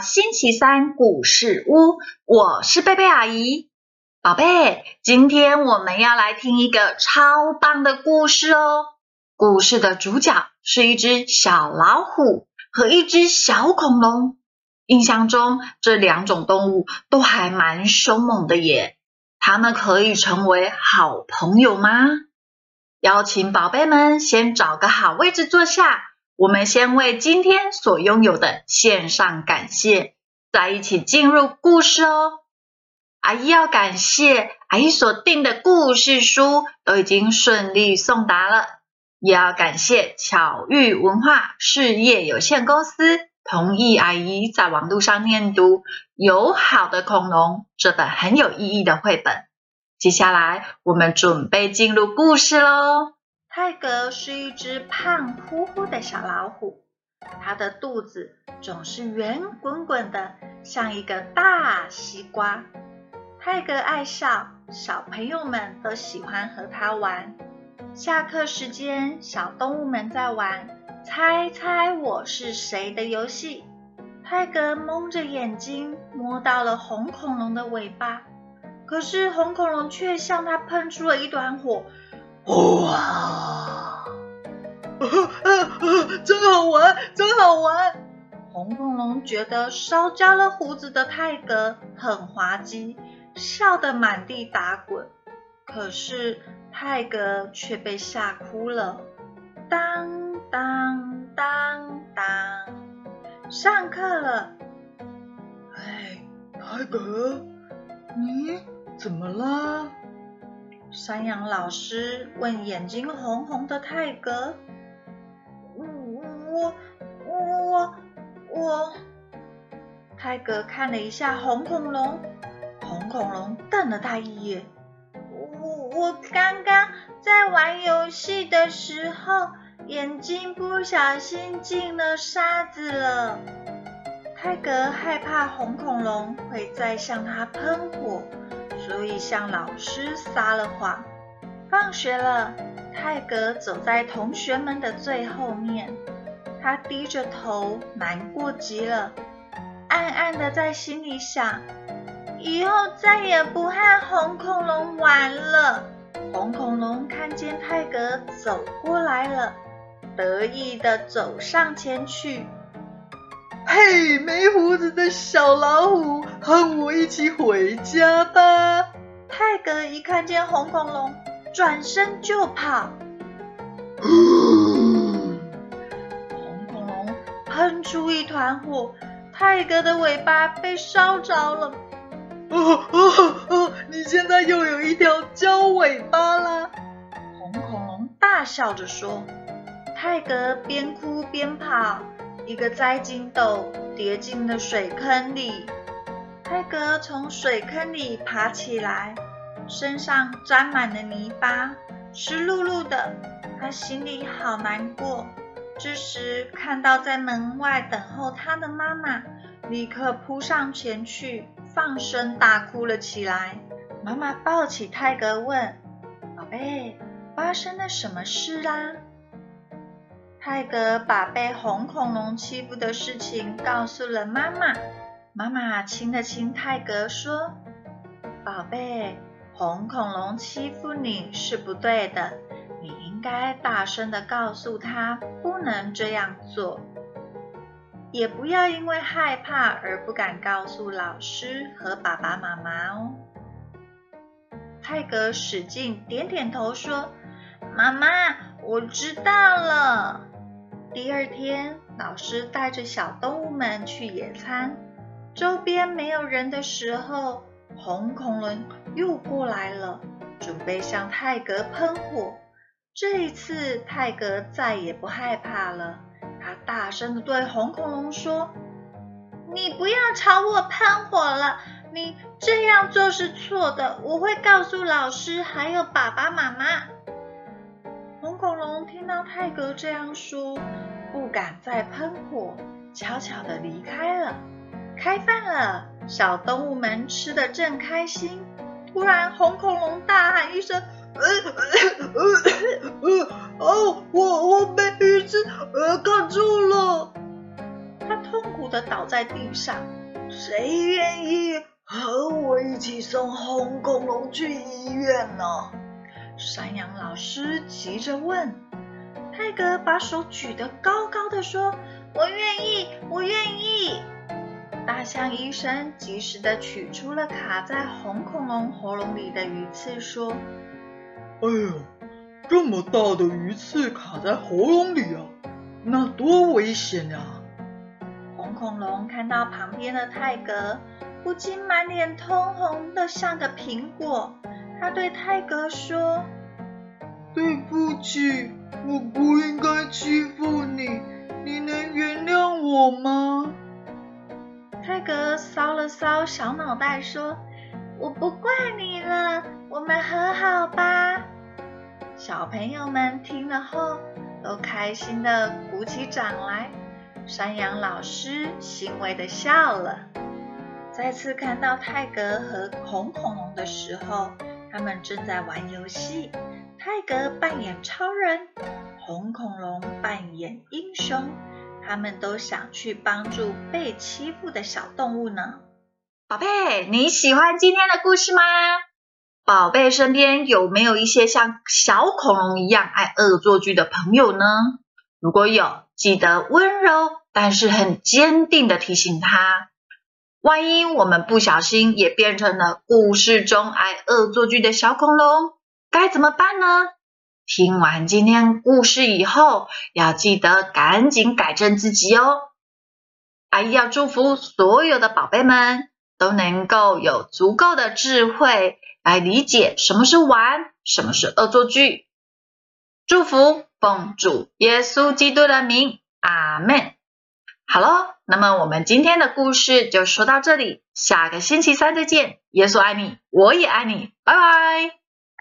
星期三故事屋，我是贝贝阿姨。宝贝，今天我们要来听一个超棒的故事哦。故事的主角是一只小老虎和一只小恐龙。印象中，这两种动物都还蛮凶猛的耶。它们可以成为好朋友吗？邀请宝贝们先找个好位置坐下，我们先为今天所拥有的献上感谢，再一起进入故事哦。阿姨要感谢阿姨所订的故事书都已经顺利送达了，也要感谢巧遇文化事业有限公司同意阿姨在网络上念读《友好的恐龙》这本很有意义的绘本。接下来，我们准备进入故事喽。泰格是一只胖乎乎的小老虎，它的肚子总是圆滚滚的，像一个大西瓜。泰格爱笑，小朋友们都喜欢和它玩。下课时间，小动物们在玩“猜猜我是谁”的游戏。泰格蒙着眼睛，摸到了红恐龙的尾巴。可是红恐龙却向他喷出了一团火，哇！真好玩，真好玩！红恐龙觉得烧焦了胡子的泰格很滑稽，笑得满地打滚。可是泰格却被吓哭了。当当当当，上课了。哎，泰格，你？怎么了？山羊老师问眼睛红红的泰格。我我我我，我泰格看了一下红恐龙，红恐龙瞪了他一眼。我我刚刚在玩游戏的时候，眼睛不小心进了沙子了。泰格害怕红恐龙会再向他喷火。所以向老师撒了谎。放学了，泰格走在同学们的最后面，他低着头，难过极了，暗暗的在心里想：以后再也不和红恐龙玩了。红恐龙看见泰格走过来了，得意的走上前去：“嘿，没胡子的小老虎，和我一起回家吧。”泰格一看见红恐龙，转身就跑。红恐龙喷出一团火，泰格的尾巴被烧着了。哦哦哦！你现在又有一条焦尾巴啦！红恐龙大笑着说。泰格边哭边跑，一个栽筋斗跌进了水坑里。泰格从水坑里爬起来。身上沾满了泥巴，湿漉漉的，他心里好难过。这时，看到在门外等候他的妈妈，立刻扑上前去，放声大哭了起来。妈妈抱起泰格问：“宝贝，发生了什么事啦？”泰格把被红恐龙欺负的事情告诉了妈妈。妈妈亲了亲泰格，说：“宝贝。”红恐龙欺负你是不对的，你应该大声的告诉他不能这样做，也不要因为害怕而不敢告诉老师和爸爸妈妈哦。泰格使劲点点头说：“妈妈，我知道了。”第二天，老师带着小动物们去野餐，周边没有人的时候。红恐龙又过来了，准备向泰格喷火。这一次，泰格再也不害怕了。他大声的对红恐龙说：“你不要朝我喷火了，你这样做是错的。我会告诉老师还有爸爸妈妈。”红恐听到泰格这样说，不敢再喷火，悄悄的离开了。开饭了，小动物们吃的正开心。突然，红恐龙大喊一声：“呃呃呃呃，哦，我我被鱼刺呃卡住了！”他痛苦的倒在地上。谁愿意和我一起送红恐龙去医院呢？山羊老师急着问。泰格把手举得高高的说：“我愿意，我愿意。”大象医生及时的取出了卡在红恐龙喉咙里的鱼刺，说：“哎呦，这么大的鱼刺卡在喉咙里啊，那多危险呀！”红恐龙看到旁边的泰格，不禁满脸通红的像个苹果。他对泰格说：“对不起。”我不应该欺负你，你能原谅我吗？泰格搔了搔小脑袋，说：“我不怪你了，我们和好吧。”小朋友们听了后，都开心的鼓起掌来。山羊老师欣慰的笑了。再次看到泰格和红恐龙的时候，他们正在玩游戏。泰格扮演超人，红恐龙扮演英雄，他们都想去帮助被欺负的小动物呢。宝贝，你喜欢今天的故事吗？宝贝身边有没有一些像小恐龙一样爱恶作剧的朋友呢？如果有，记得温柔但是很坚定的提醒他，万一我们不小心也变成了故事中爱恶作剧的小恐龙。该怎么办呢？听完今天故事以后，要记得赶紧改正自己哦。阿姨要祝福所有的宝贝们都能够有足够的智慧来理解什么是玩，什么是恶作剧。祝福奉主耶稣基督的名，阿门。好喽，那么我们今天的故事就说到这里，下个星期三再见。耶稣爱你，我也爱你，拜拜。